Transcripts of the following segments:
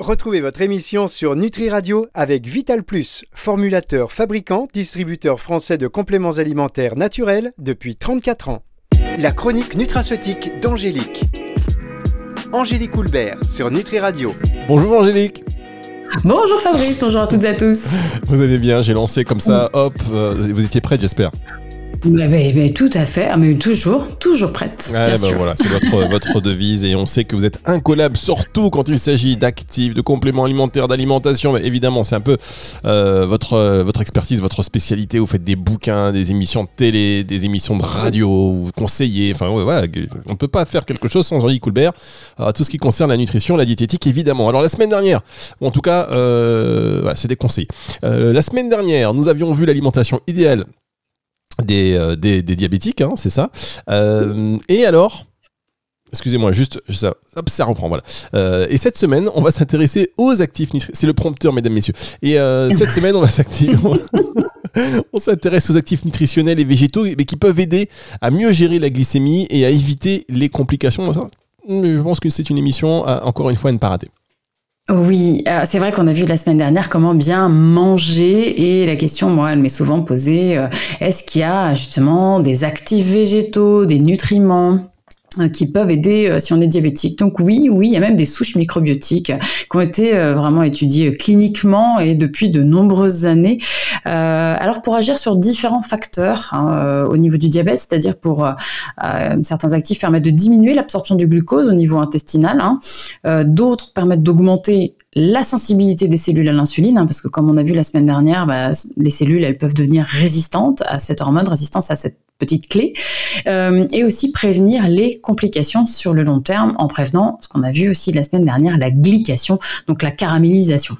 Retrouvez votre émission sur Nutri Radio avec Vital Plus, formulateur, fabricant, distributeur français de compléments alimentaires naturels depuis 34 ans. La chronique nutraceutique d'Angélique. Angélique Houlbert sur Nutri Radio. Bonjour Angélique. Bonjour Fabrice, bonjour à toutes et à tous. Vous allez bien, j'ai lancé comme ça, hop, euh, vous étiez prête j'espère. Mais, tout à fait, ah, mais toujours, toujours prête. ben voilà, c'est votre, votre devise et on sait que vous êtes incollable, surtout quand il s'agit d'actifs, de compléments alimentaires, d'alimentation. Mais évidemment, c'est un peu euh, votre, votre expertise, votre spécialité. Vous faites des bouquins, des émissions de télé, des émissions de radio, vous conseillez. Enfin, voilà, on ne peut pas faire quelque chose sans Jean-Yves Coulbert. tout ce qui concerne la nutrition, la diététique, évidemment. Alors, la semaine dernière, ou en tout cas, euh, c'est des conseils. Euh, la semaine dernière, nous avions vu l'alimentation idéale euh, des, des, diabétiques, hein, c'est ça. Euh, et alors Excusez-moi, juste ça, hop, ça reprend, voilà. Euh, et cette semaine, on va s'intéresser aux actifs. C'est le prompteur, mesdames, messieurs. Et cette semaine, on va s'activer. on s'intéresse aux actifs nutritionnels et végétaux, mais qui peuvent aider à mieux gérer la glycémie et à éviter les complications. Je pense que c'est une émission, encore une fois, à ne pas rater. Oui, euh, c'est vrai qu'on a vu la semaine dernière comment bien manger et la question, moi, elle m'est souvent posée, euh, est-ce qu'il y a justement des actifs végétaux, des nutriments? Qui peuvent aider euh, si on est diabétique. Donc oui, oui, il y a même des souches microbiotiques qui ont été euh, vraiment étudiées cliniquement et depuis de nombreuses années. alors pour agir sur différents facteurs hein, au niveau du diabète, c'est-à-dire pour certains actifs permettent de diminuer l'absorption du glucose au niveau intestinal, hein. d'autres permettent d'augmenter la sensibilité des cellules à l'insuline, hein, parce que comme on a vu la semaine dernière, bah, les cellules elles peuvent devenir résistantes à cette hormone, résistance à cette petite clé, euh, et aussi prévenir les complications sur le long terme en prévenant ce qu'on a vu aussi la semaine dernière, la glycation, donc la caramélisation.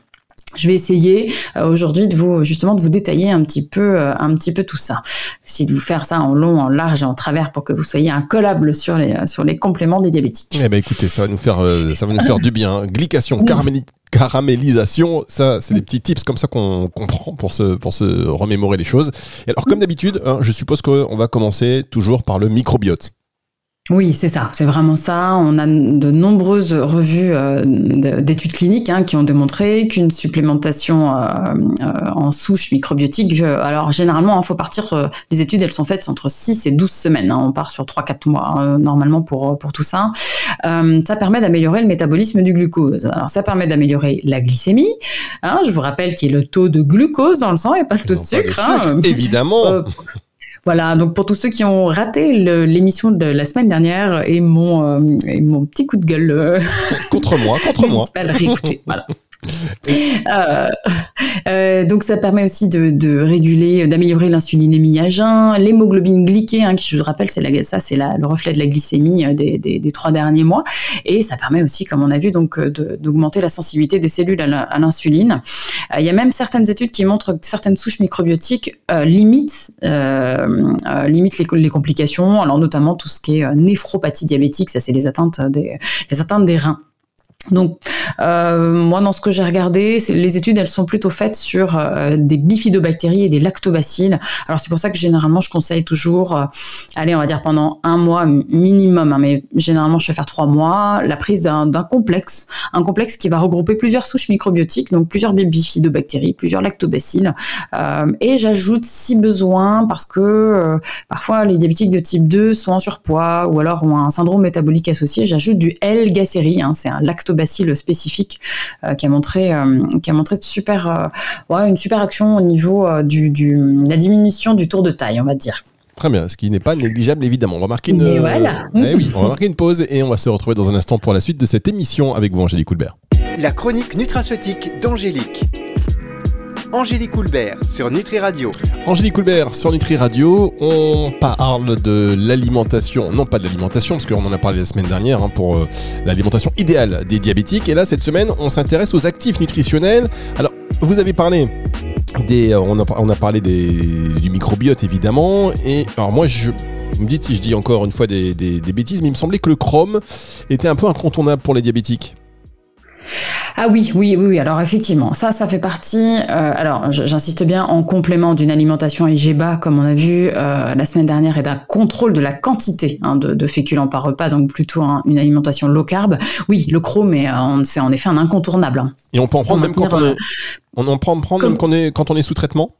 Je vais essayer euh, aujourd'hui de vous justement de vous détailler un petit peu euh, un petit peu tout ça. Si de vous faire ça en long, en large et en travers pour que vous soyez incollable sur les sur les compléments des diabétiques. Eh ben écoutez, ça va nous faire ça va nous faire du bien. Glycation, caramélisation caramélisation. Ça, c'est des petits tips comme ça qu'on comprend pour se, pour se remémorer les choses. Et alors, comme d'habitude, hein, je suppose qu'on va commencer toujours par le microbiote. Oui, c'est ça, c'est vraiment ça. On a de nombreuses revues euh, d'études cliniques hein, qui ont démontré qu'une supplémentation euh, euh, en souche microbiotique, alors généralement, il faut partir, les études, elles sont faites entre 6 et 12 semaines. Hein. on part sur 3-4 mois hein, normalement pour, pour tout ça. ça permet d'améliorer le métabolisme du glucose. Alors ça permet d'améliorer la glycémie. je vous rappelle qu'il y a le taux de glucose dans le sang et pas le taux de sucre. évidemment. Voilà, donc pour tous ceux qui ont raté l'émission de la semaine dernière et mon, euh, et mon petit coup de gueule. Euh, contre moi, contre moi. Pas le réécouter, voilà. Euh, euh, donc ça permet aussi de, réguler, d'améliorer l'insulinémie à jeun, l'hémoglobine glyquée, hein, qui je vous rappelle, c'est ça, c'est le reflet de la glycémie euh, des, trois derniers mois, et ça permet aussi, comme on a vu, donc d'augmenter la sensibilité des cellules à l'insuline. Il y a même certaines études qui montrent que certaines souches microbiotiques limitent, les, complications, alors notamment tout ce qui est néphropathie diabétique, ça c'est les atteintes des, les atteintes des reins. Donc, euh, moi, dans ce que j'ai regardé, les études, elles sont plutôt faites sur euh, des bifidobactéries et des lactobacilles. Alors, c'est pour ça que généralement, je conseille toujours, euh, allez, on va dire pendant un mois minimum, hein, mais généralement, je fais faire trois mois, la prise d'un complexe, un complexe qui va regrouper plusieurs souches microbiotiques, donc plusieurs bifidobactéries, plusieurs lactobacilles. et j'ajoute, si besoin, parce que parfois, les diabétiques de type 2 sont en surpoids ou alors ont un syndrome métabolique associé, j'ajoute du L-gacérie, hein, c'est un lactobacille bacille spécifique euh, qui a montré euh, qui a montré de super euh, une super action au niveau du, la diminution du tour de taille, on va dire. Très bien, ce qui n'est pas négligeable évidemment. On va marquer une, eh oui, on va marquer une pause et on va se retrouver dans un instant pour la suite de cette émission avec vous, Angélique Coulbert. La chronique nutraceutique d'Angélique. Angélique Coulbert sur Nutri Radio. Angélique Coulbert sur Nutri Radio, on parle de l'alimentation, non pas de l'alimentation, parce qu'on en a parlé la semaine dernière hein, pour euh, l'alimentation idéale des diabétiques. Et là, cette semaine, on s'intéresse aux actifs nutritionnels. Alors, vous avez parlé des, euh, on, a, parlé du microbiote évidemment. Et alors moi, je, vous me dites si je dis encore une fois des, des bêtises, mais il me semblait que le chrome était un peu incontournable pour les diabétiques. Ah oui, oui, oui, Alors effectivement, ça, ça fait partie. Euh, alors, j'insiste bien en complément d'une alimentation IGBA, comme on a vu euh, la semaine dernière, et d'un contrôle de la quantité hein, de, féculents par repas, donc plutôt une alimentation low carb. Oui, le chrome, c'est en effet un incontournable. Hein. Et on peut en prendre même quand on est, on en prend, prendre même quand on est, quand on est sous traitement?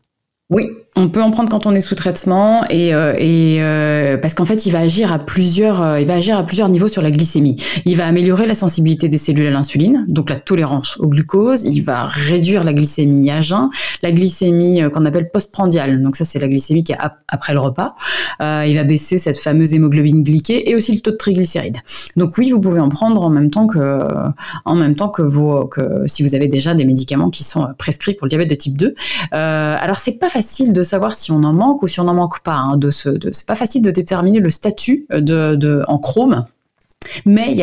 Oui, on peut en prendre quand on est sous traitement et, euh, euh, parce qu'en fait il va agir à plusieurs euh, il va agir à plusieurs niveaux sur la glycémie. Il va améliorer la sensibilité des cellules à l'insuline, donc la tolérance au glucose. Il va réduire la glycémie à jeun, la glycémie qu'on appelle postprandiale. Donc ça c'est la glycémie qui est après le repas. il va baisser cette fameuse hémoglobine glyquée et aussi le taux de triglycérides. Donc oui, vous pouvez en prendre en même temps que en même temps que vos que si vous avez déjà des médicaments qui sont prescrits pour le diabète de type 2. alors c'est pas facile de savoir si on en manque ou si on n'en manque pas. Hein, ce, c'est pas facile de déterminer le statut de, de en chrome mais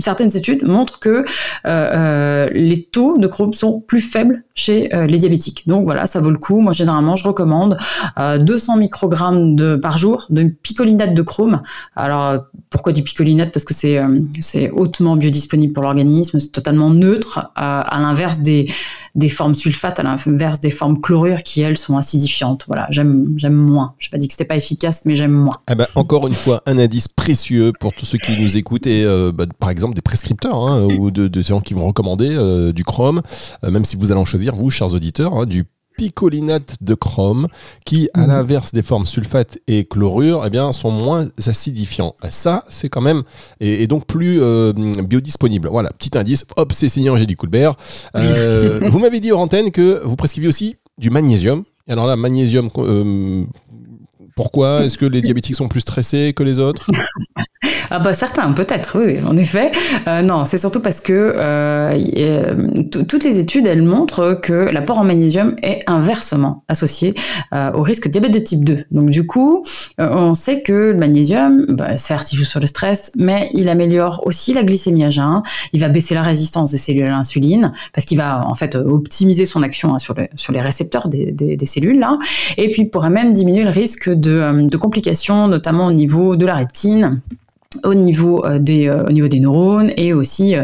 certaines études montrent que euh, euh, les taux de chrome sont plus faibles chez euh, les diabétiques. Donc voilà, ça vaut le coup. Moi, généralement, je recommande 200 microgrammes de, par jour de picolinate de chrome. Alors, pourquoi du picolinate? Parce que c'est hautement biodisponible pour l'organisme, c'est totalement neutre, à l'inverse des, des formes sulfates, à l'inverse des formes chlorures qui, elles, sont acidifiantes. Voilà, j'aime moins. Je n'ai pas dit que c'était pas efficace, mais j'aime moins. Ben, encore une fois, un indice précieux pour tous ceux qui nous écoutent et euh, bah, par exemple des prescripteurs hein, ou de, de, gens qui vont recommander euh, du chrome, euh, même si vous allez en choisir, vous, chers auditeurs, hein, du picolinate de chrome qui, à mhm. l'inverse des formes sulfate et chlorure, eh bien, sont moins acidifiants. Ça, c'est quand même, et, donc plus biodisponible. Voilà, petit indice. Hop, c'est signé Angélique Coulbert. vous m'avez dit, hors antenne, que vous prescrivez aussi du magnésium. Et alors là, magnésium, pourquoi Est-ce que les diabétiques sont plus stressés que les autres? Ah bah certains, peut-être, oui, en effet. Euh, non, c'est surtout parce que euh, toutes les études, elles montrent que l'apport en magnésium est inversement associé euh, au risque de diabète de type 2. Donc du coup, on sait que le magnésium, bah, certes, il joue sur le stress, mais il améliore aussi la glycémie à jeun. Il va baisser la résistance des cellules à l'insuline parce qu'il va en fait optimiser son action hein, sur, sur les récepteurs des, des, cellules là. Et puis, il pourrait même diminuer le risque de, de complications, notamment au niveau de la rétine au niveau euh, des euh, au niveau des neurones et aussi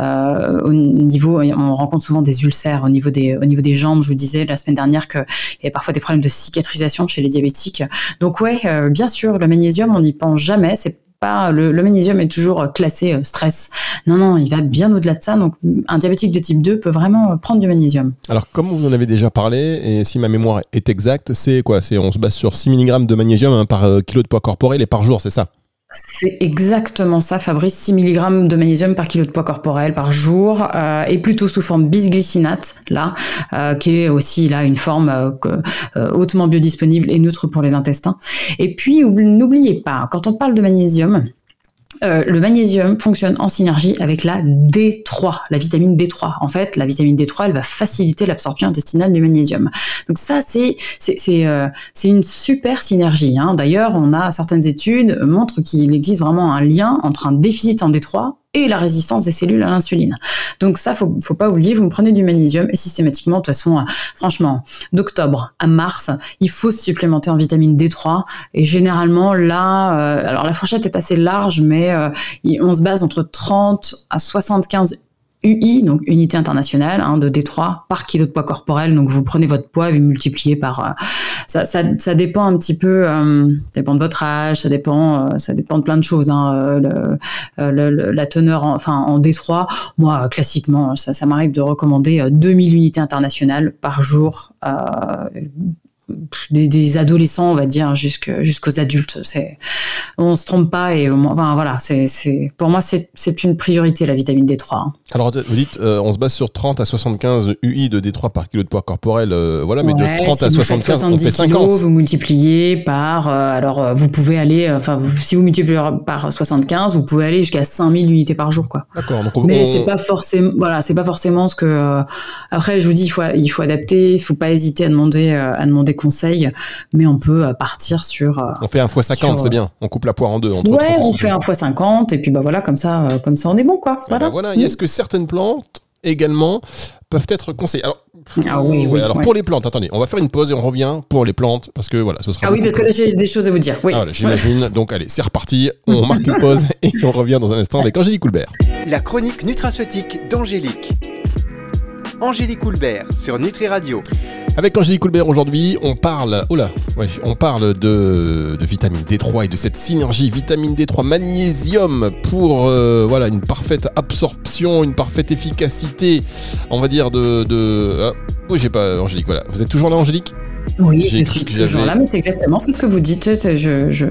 euh, au niveau on rencontre souvent des ulcères au niveau des au niveau des jambes. Je vous disais la semaine dernière qu'il y avait parfois des problèmes de cicatrisation chez les diabétiques. Donc ouais bien sûr le magnésium on n'y pense jamais. C'est pas le, magnésium est toujours classé stress. Non non il va bien au-delà de ça. Donc un diabétique de type 2 peut vraiment prendre du magnésium. Alors comme vous en avez déjà parlé et si ma mémoire est exacte c'est quoi? C'est on se base sur 6 mg de magnésium hein, par kilo de poids corporel et par jour c'est ça? C'est exactement ça, Fabrice. 6 mg de magnésium par kilo de poids corporel par jour, euh, et plutôt sous forme bisglycinate, là, euh, qui est aussi là une forme euh, hautement biodisponible et neutre pour les intestins. Et puis, n'oubliez pas, quand on parle de magnésium, euh, le magnésium fonctionne en synergie avec la D3, la vitamine D3. En fait, la vitamine D3, elle va faciliter l'absorption intestinale du magnésium. Donc ça, c'est c'est euh, une super synergie. Hein. D'ailleurs, on a certaines études montrent qu'il existe vraiment un lien entre un déficit en D3 et la résistance des cellules à l'insuline. Donc ça, faut, faut pas oublier, vous me prenez du magnésium et systématiquement, de toute façon, euh, franchement, d'octobre à mars, il faut se supplémenter en vitamine D3. Et généralement, là, euh, alors la fourchette est assez large, mais euh, on se base entre 30 à 75 UI, donc unité internationale hein, de D3 par kilo de poids corporel. Donc vous prenez votre poids et vous multipliez par. Ça, ça, ça, dépend un petit peu, euh, dépend de votre âge, ça dépend, euh, ça dépend de plein de choses. Hein, le, la teneur, en, en D3, moi classiquement, ça, ça m'arrive de recommander 2000 unités internationales par jour des, adolescents, on va dire, jusqu'aux adultes. C'est, on se trompe pas et enfin, voilà, c'est, pour moi c'est une priorité la vitamine D3. Hein. Alors vous dites, euh, on se base sur 30 à 75 UI de D3 par kilo de poids corporel, euh, voilà, mais de 30 à 75, on fait 50. vous multipliez par, euh, alors vous pouvez aller, enfin si vous multipliez par 75, vous pouvez aller jusqu'à 5000 unités par jour, quoi. D'accord. Mais c'est pas forcément, voilà, c'est pas forcément ce que. après, je vous dis, il faut, il faut adapter, il faut pas hésiter à demander, à demander conseils, mais on peut euh, partir sur. Euh, on fait un x 50, c'est bien. On coupe la poire en deux. Entre ouais, on fait un x 50 et puis bah voilà, comme ça, euh, comme ça, on est bon quoi. Voilà. voilà. Est-ce que certaines plantes également peuvent être conseillées? Alors, ah oui, oui alors pour les plantes, attendez, on va faire une pause et on revient pour les plantes parce que voilà, ce sera. Ah oui, parce que là j'ai des choses à vous dire. Oui. Ah, j'imagine. Donc allez, c'est reparti. On marque une pause et on revient dans un instant avec Angélique Coulbert. La chronique nutraceutique d'Angélique. Angélique Coulbert sur Nutri Radio. Avec Angélique Coulbert aujourd'hui, on parle, oh on parle de, vitamine D3 et de cette synergie vitamine D3 magnésium pour euh, voilà une parfaite absorption, une parfaite efficacité, on va dire de. de ah, bougez pas, Angélique. Voilà, vous êtes toujours là, Angélique? Oui, j'ai écrit toujours là, mais c'est exactement ce que vous dites. Je, je,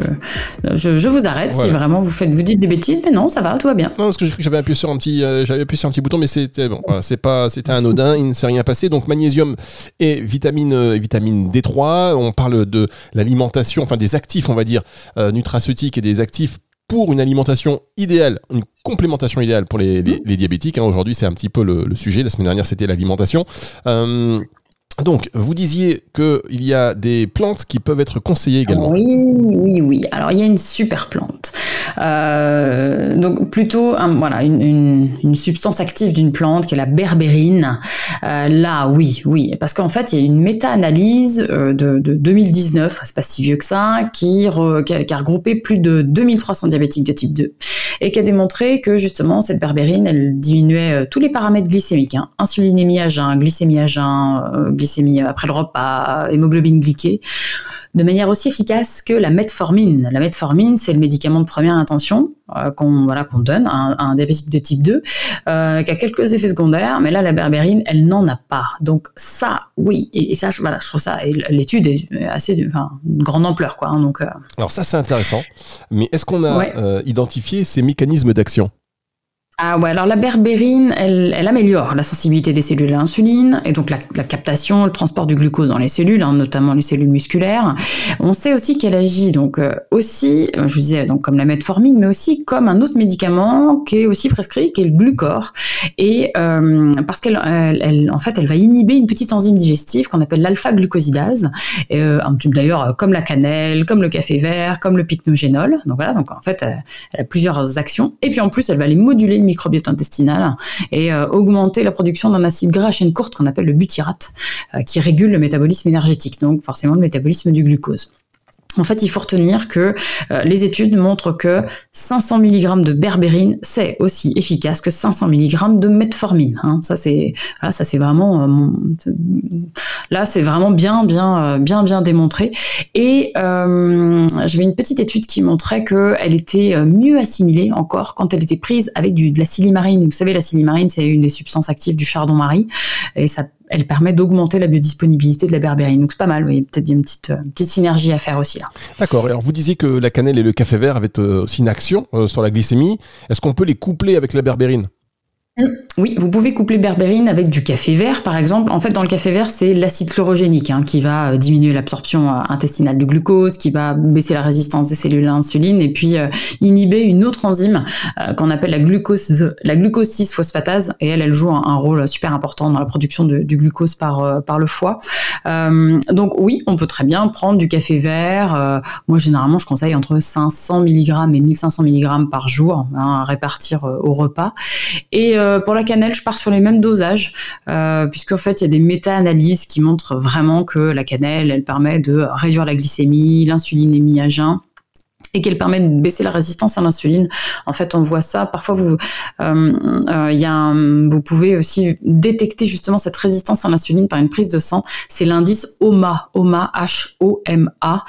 je, vous arrête si vraiment vous faites, vous dites des bêtises, mais non, ça va, tout va bien. Non, parce que j'avais appuyé sur un petit, euh, j'avais appuyé sur un petit bouton, mais c'était bon, c'est pas, c'était anodin, il ne s'est rien passé. Donc magnésium et vitamine, euh, vitamine D3. On parle de l'alimentation, enfin des actifs, on va dire, euh, nutraceutiques et des actifs pour une alimentation idéale, une complémentation idéale pour les, les, diabétiques. Hein. Aujourd'hui, c'est un petit peu le, sujet. La semaine dernière, c'était l'alimentation. Euh, donc, vous disiez qu'il y a des plantes qui peuvent être conseillées également. Oui, oui, oui. Alors, il y a une super plante. Euh, donc, plutôt voilà, une, substance active d'une plante qui est la berbérine. Euh, là, oui, oui. Parce qu'en fait, il y a une méta-analyse euh, de, 2019, c'est pas si vieux que ça, qui, a, regroupé plus de 2300 diabétiques de type 2 et qui a démontré que justement, cette berbérine, elle diminuait tous les paramètres glycémiques. Hein. Insulinémie à jeun, glycémie à jeun, glycémie après le repas, hémoglobine glyquée, de manière aussi efficace que la metformine. La metformine, c'est le médicament de première intention euh, qu'on voilà, qu'on donne à un, diabétique de type 2, euh, qui a quelques effets secondaires, mais là, la berbérine, elle n'en a pas. Donc ça, oui, et, ça, voilà, je trouve ça, l'étude est assez, enfin, une grande ampleur, quoi. Hein, donc, euh. Alors ça, c'est intéressant, mais est-ce qu'on a identifié ces mécanismes d'action? Ah ouais, alors la berbérine, elle, elle, améliore la sensibilité des cellules à l'insuline et donc la, captation, le transport du glucose dans les cellules, hein, notamment les cellules musculaires. On sait aussi qu'elle agit donc euh, aussi, euh, je vous disais donc comme la metformine, mais aussi comme un autre médicament qui est aussi prescrit, qui est le glucor, et euh, parce qu'elle, elle, en fait, elle va inhiber une petite enzyme digestive qu'on appelle l'alpha-glucosidase, euh, d'ailleurs comme la cannelle, comme le café vert, comme le pycnogénol. Donc voilà, donc en fait, elle a plusieurs actions, et puis en plus, elle va les moduler microbiote intestinal et euh, augmenter la production d'un acide gras à chaîne courte qu'on appelle le butyrate, euh, qui régule le métabolisme énergétique, donc forcément le métabolisme du glucose. En fait, il faut retenir que euh, les études montrent que 500 mg de berbérine, c'est aussi efficace que 500 mg de metformine. Hein. Ça, c'est ça, c'est vraiment euh, là, c'est vraiment bien, bien, euh, bien, bien démontré. Et j'avais une petite étude qui montrait que elle était mieux assimilée encore quand elle était prise avec de la silimarine. Vous savez, la silimarine, c'est une des substances actives du chardon-marie, et ça elle permet d'augmenter la biodisponibilité de la berbérine. Donc c'est pas mal, il y a peut-être une petite, euh, petite synergie à faire aussi. D'accord, alors vous disiez que la cannelle et le café vert avaient euh, aussi une action euh, sur la glycémie. Est-ce qu'on peut les coupler avec la berbérine? Oui, vous pouvez coupler berbérine avec du café vert, par exemple. En fait, dans le café vert, c'est l'acide chlorogénique hein, qui va euh, diminuer l'absorption euh, intestinale du glucose, qui va baisser la résistance des cellules à l'insuline et puis euh, inhiber une autre enzyme qu'on appelle la glucose, la glucose 6 phosphatase. Et elle, elle joue un, rôle super important dans la production du glucose par par le foie. donc oui, on peut très bien prendre du café vert. moi, généralement, je conseille entre 500 mg et 1500 mg par jour hein, à répartir au repas. Et euh, pour la cannelle, je pars sur les mêmes dosages, euh, puisqu'en fait, il y a des méta-analyses qui montrent vraiment que la cannelle, elle permet de réduire la glycémie, l'insulinémie à jeun et qu'elle permet de baisser la résistance à l'insuline. En fait, on voit ça. Parfois, vous, euh, y a vous pouvez aussi détecter justement cette résistance à l'insuline par une prise de sang. C'est l'indice OMA, OMA, H-O-M-A.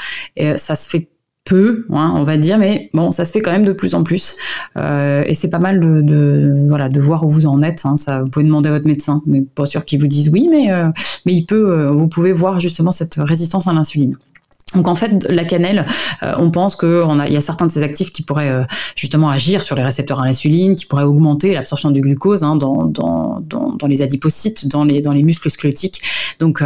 Ça se fait peu, hein, on va dire, mais bon, ça se fait quand même de plus en plus. Euh, et c'est pas mal de, voilà, de voir où vous en êtes. Hein, ça, vous pouvez demander à votre médecin, mais pas sûr qu'il vous dise oui, mais, euh, mais il peut, euh, vous pouvez voir justement cette résistance à l'insuline. Donc en fait, la cannelle, on pense qu'il y a certains de ces actifs qui pourraient justement agir sur les récepteurs à l'insuline, qui pourraient augmenter l'absorption du glucose hein, dans, les adipocytes, dans les, muscles squelettiques. Donc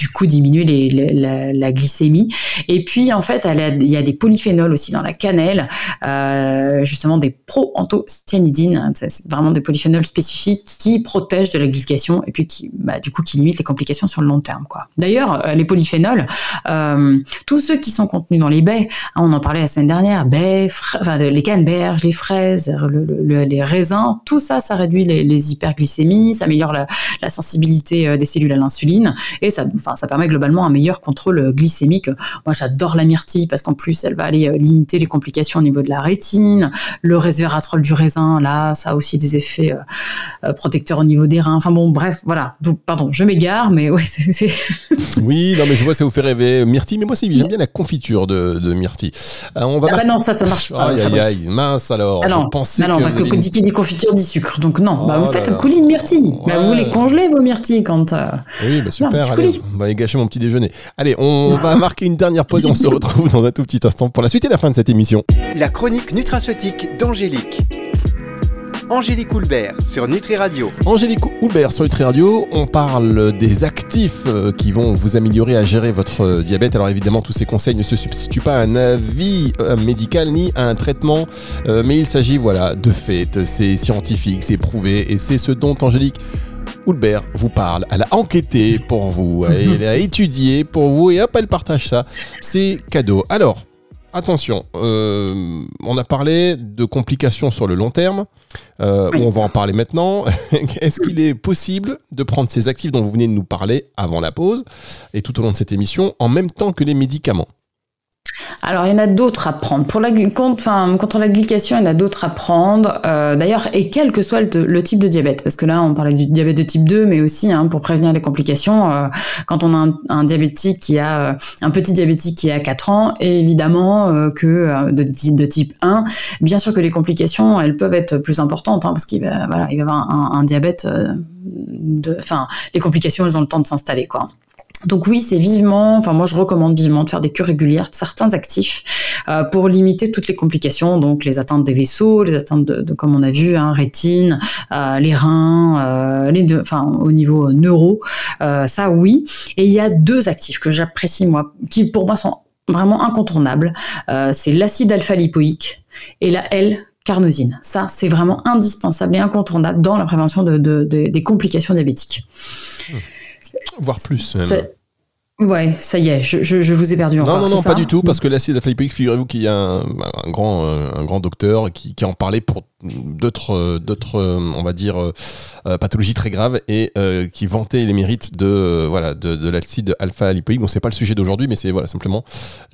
du coup diminuer la, glycémie. Et puis en fait, il y a des polyphénols aussi dans la cannelle, euh, justement des pro-anthocyanidines, c'est vraiment des polyphénols spécifiques qui protègent de la glycation et puis qui, bah, du coup, qui limitent les complications sur le long terme. D'ailleurs, euh, les polyphénols, euh, tous ceux qui sont contenus dans les baies, hein, on en parlait la semaine dernière, baies, enfin, les canneberges, les fraises, les raisins, tout ça, ça réduit les, hyperglycémies, ça améliore la, sensibilité des cellules à l'insuline et ça, ça permet globalement un meilleur contrôle glycémique. Moi, j'adore la myrtille parce qu'en plus, elle va aller limiter les complications au niveau de la rétine. Le resveratrol du raisin, là, ça a aussi des effets protecteurs au niveau des reins. Enfin bon, bref, voilà. Donc, pardon, je m'égare, mais ouais, c'est. oui, non, mais je vois, ça vous fait rêver. Myrtille, mais moi, j'aime bien la confiture de, de myrtille. on va ah bah non, ça, ça marche pas. Aïe, aïe, aïe, mince alors. Ah non, je ah non, parce que quand dit des confitures dit sucre. Donc non, bah, vous oh faites un coulis de myrtille. Bah, vous les congelez, vos myrtilles, quand. Euh... Oui, bah super. allez, on va gâcher mon petit déjeuner. Allez, on va marquer une dernière pause et on se retrouve dans un tout petit instant pour la suite et la fin de cette émission. La chronique nutraceutique d'Angélique. Angélique Houlbert sur Nutri Radio. Angélique Houlbert sur Nutri Radio, on parle des actifs euh, qui vont vous améliorer à gérer votre euh, diabète. Alors évidemment, tous ces conseils ne se substituent pas à un avis euh, médical ni à un traitement, mais il s'agit voilà de faits, c'est scientifique, c'est prouvé et c'est ce dont Angélique Houlbert vous parle. Elle a enquêté pour vous, elle a étudié pour vous et hop, elle partage ça. C'est cadeau. Alors, attention, euh, on a parlé de complications sur le long terme. Euh, on va en parler maintenant. Est-ce qu'il est possible de prendre ces actifs dont vous venez de nous parler avant la pause et tout au long de cette émission en même temps que les médicaments? Alors, il y en a d'autres à prendre. Pour contre, enfin, contre la il y en a d'autres à prendre. Euh, d'ailleurs, et quel que soit le, type de diabète. Parce que là, on parlait du diabète de type 2, mais aussi hein, pour prévenir les complications. Euh, quand on a un, diabétique qui a, euh, un petit diabétique qui a 4 ans, évidemment que de, de, type 1, bien sûr que les complications, elles peuvent être plus importantes, hein, parce qu'il va, voilà, avoir un, un diabète, de, enfin, les complications, elles ont le temps de s'installer, quoi. Donc oui, c'est vivement, enfin moi je recommande vivement de faire des cures régulières de certains actifs euh, pour limiter toutes les complications, donc les atteintes des vaisseaux, les atteintes de, comme on a vu, hein, rétine, euh, les reins, euh, les deux, enfin au niveau neuro, ça oui. Et il y a deux actifs que j'apprécie moi, qui pour moi sont vraiment incontournables. c'est l'acide alpha-lipoïque et la L-carnosine. Ça, c'est vraiment indispensable et incontournable dans la prévention de, des complications diabétiques. Mmh. Voire plus même. Ouais, ça y est, je, je, vous ai perdu encore. Non, non, non, pas du tout, parce que l'acide alpha-lipoïque, figurez-vous qu'il y a un, un, grand, euh, un grand docteur qui, qui en parlait pour d'autres, d'autres, on va dire, euh, pathologies très graves et euh, qui vantait les mérites de, voilà, de, de l'acide alpha-lipoïque. Bon, c'est pas le sujet d'aujourd'hui, mais c'est voilà, simplement,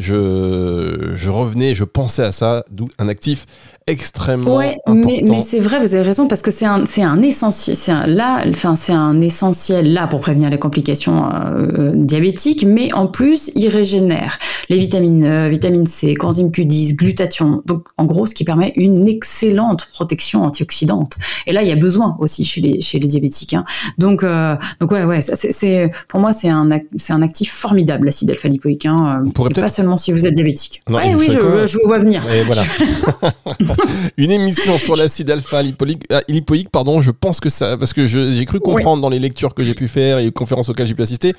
je, je revenais, je pensais à ça, d'où un actif extrêmement ouais, Mais, mais c'est vrai, vous avez raison, parce que c'est un, c'est un essentiel, c'est un, là, enfin, c'est un essentiel là pour prévenir les complications euh, diabétiques, mais en plus, il régénère les vitamines, euh, vitamine C, coenzyme Q10, glutathion. Donc, en gros, ce qui permet une excellente protection antioxydante. Et là, il y a besoin aussi chez les, chez les diabétiques. Hein. Donc, euh, donc ouais, ouais, c'est, c'est, pour moi, c'est un, c'est un actif formidable, l'acide alpha-lipoïque. Hein, pas seulement si vous êtes diabétique. ouais, oui, je, je, vous vois venir. Et voilà. une émission sur l'acide alpha lipoïque, euh, lipoïque, pardon, je pense que ça, parce que j'ai cru comprendre dans les lectures que j'ai pu faire et les conférences auxquelles j'ai pu assister,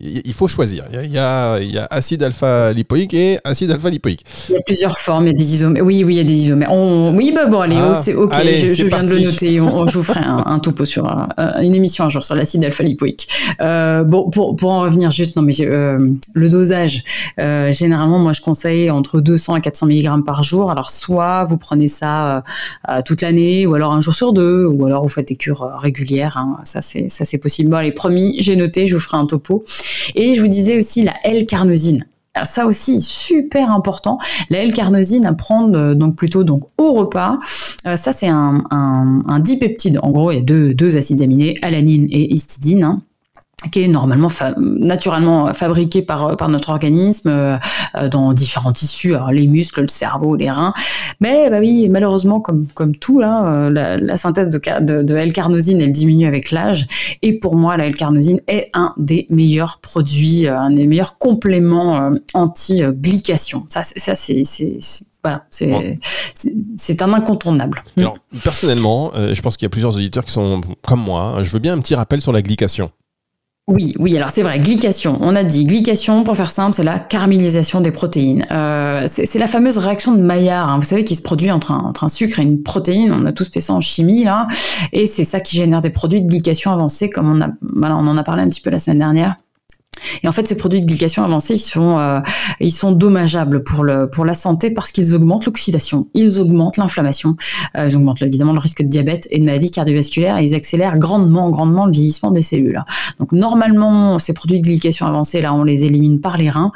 il faut choisir. Il y, a, il y a acide alpha lipoïque et acide alpha lipoïque. Il y a plusieurs formes, il y a des isomères. Oui, oui, il y a des isomères. Oui, bah bon, allez, ah, c'est ok, je, viens de le noter. On, je vous ferai un, topo sur euh, une émission un jour sur l'acide alpha lipoïque. Euh, bon, pour, pour en revenir juste, non, mais le dosage, généralement, moi, je conseille entre 200 et 400 mg par jour. Alors, soit vous prenez ça euh, euh, toute l'année, ou alors un jour sur deux, ou alors vous faites des cures euh, régulières. Hein. Ça, c'est ça, c'est possible. Bon, allez, promis, j'ai noté, je vous ferai un topo. Et je vous disais aussi la L-carnosine. ça aussi super important. La L-carnosine à prendre donc plutôt donc au repas. ça c'est un, dipeptide. En gros, il y a deux, deux acides aminés, alanine et histidine. Hein qui est normalement naturellement fabriqué par, par notre organisme euh, euh, dans différents tissus, alors les muscles, le cerveau, les reins. Mais bah oui, malheureusement, comme, comme tout, là, euh, la, synthèse de, de, de L-carnosine, elle diminue avec l'âge. Et pour moi, la L-carnosine est un des meilleurs produits, un des meilleurs compléments anti-glycation. Ça, ça c'est voilà, c'est un incontournable. Alors, personnellement, je pense qu'il y a plusieurs auditeurs qui sont comme moi. Je veux bien un petit rappel sur la glycation. Oui, oui, alors c'est vrai, glycation. On a dit glycation, pour faire simple, c'est la caramélisation des protéines. Euh, c'est la fameuse réaction de Maillard, hein, vous savez, qui se produit entre un, entre un, sucre et une protéine. On a tous fait ça en chimie, là. Et c'est ça qui génère des produits de glycation avancée, comme on, a, voilà, on en a parlé un petit peu la semaine dernière. Et en fait, ces produits de glycation avancée, ils sont, euh, ils sont dommageables pour, le, pour la santé parce qu'ils augmentent l'oxydation, ils augmentent l'inflammation, euh, ils augmentent évidemment le risque de diabète et de maladies cardiovasculaires et ils accélèrent grandement, grandement le vieillissement des cellules. Donc normalement, ces produits de glycation avancée, là, on les élimine par les reins.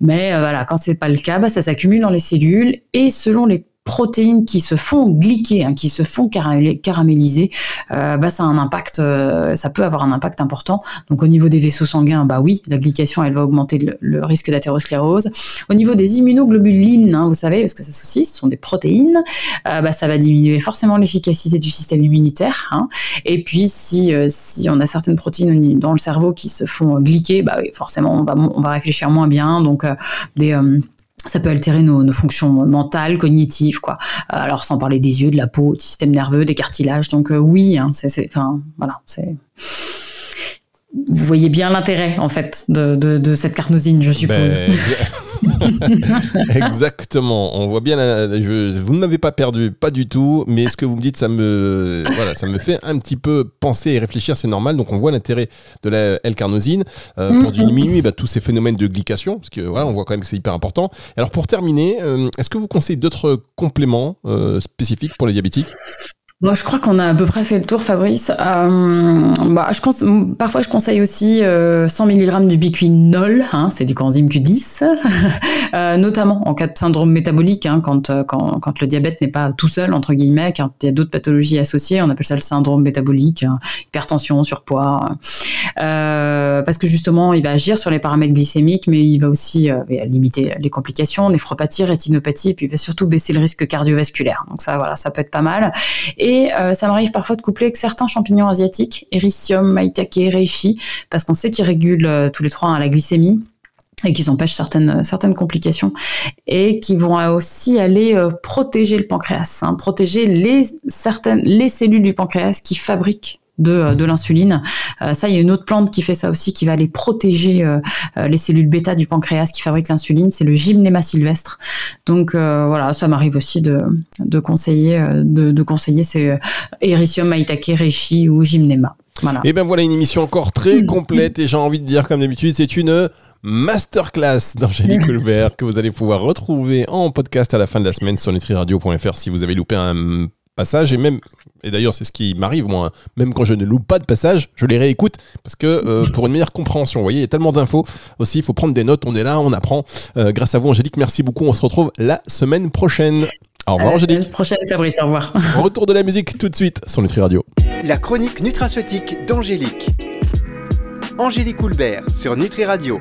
Mais euh, voilà, quand c'est pas le cas, bah, ça s'accumule dans les cellules et selon les protéines qui se font glyquer, hein, qui se font caraméliser, euh, bah, ça a un impact, euh, ça peut avoir un impact important. Donc au niveau des vaisseaux sanguins, bah oui, la glycation, elle va augmenter le, risque d'athérosclérose. Au niveau des immunoglobulines, hein, vous savez, parce que ça aussi, ce sont des protéines, euh, bah, ça va diminuer forcément l'efficacité du système immunitaire. Hein. Et puis si si on a certaines protéines dans le cerveau qui se font glyquer, bah oui, forcément on va on va réfléchir moins bien. Donc des ça peut altérer nos, fonctions mentales, cognitives, quoi. Euh, alors sans parler des yeux, de la peau, du système nerveux, des cartilages. Donc euh, oui, hein, c'est, enfin voilà, c'est vous voyez bien l'intérêt en fait de, cette carnosine, je suppose. Ben, exactement. On voit bien. vous ne m'avez pas perdu, pas du tout. Mais ce que vous me dites, ça me, voilà, ça me fait un petit peu penser et réfléchir. C'est normal. Donc on voit l'intérêt de la L-carnosine euh, pour mm-hmm. diminuer bah, tous ces phénomènes de glycation, parce que voilà, on voit quand même que c'est hyper important. Alors pour terminer, euh, est-ce que vous conseillez d'autres compléments euh, spécifiques pour les diabétiques? Moi, je crois qu'on a à peu près fait le tour, Fabrice. Euh, bah, parfois, je conseille aussi 100 euh, mg du biquinol, hein, c'est du coenzyme Q10, euh, notamment en cas de syndrome métabolique, hein, quand, quand, le diabète n'est pas tout seul, entre guillemets, quand il y a d'autres pathologies associées, on appelle ça le syndrome métabolique, hein, hypertension, surpoids, parce que justement, il va agir sur les paramètres glycémiques, mais il va aussi limiter les complications, néphropathie, rétinopathie, et puis il va surtout baisser le risque cardiovasculaire. Donc ça, voilà, ça peut être pas mal. Euh, ça m'arrive parfois de coupler avec certains champignons asiatiques, Erythricium, Maitake, Reishi, parce qu'on sait qu'ils régulent euh, tous les trois hein, la glycémie et qu'ils empêchent certaines, certaines complications et qui vont aussi aller euh, protéger le pancréas, hein, protéger certaines, les cellules du pancréas qui fabriquent de, euh, de l'insuline. Euh, ça, il y a une autre plante qui fait ça aussi, qui va aller protéger euh, les cellules bêta du pancréas qui fabriquent l'insuline. C'est le Gymnema sylvestre. Donc voilà, ça m'arrive aussi de, de conseiller, de, de conseiller ces Erythricium maitake, reishi ou Gymnema. Voilà. Et ben voilà une émission encore très complète et j'ai envie de dire comme d'habitude, c'est une masterclass d'Angélique Colbert que vous allez pouvoir retrouver en podcast à la fin de la semaine sur nutriradio.fr si vous avez loupé un passage et même et d'ailleurs c'est ce qui m'arrive moi même quand je ne loupe pas de passage je les réécoute parce que euh, pour une meilleure compréhension vous voyez il y a tellement d'infos aussi il faut prendre des notes on est là on apprend euh, grâce à vous Angélique merci beaucoup on se retrouve la semaine prochaine au revoir Angélique. La semaine prochaine Fabrice, au revoir. Retour de la musique tout de suite sur Nutri Radio. La chronique nutraceutique d'Angélique. Angélique Houlbert sur Nutri Radio.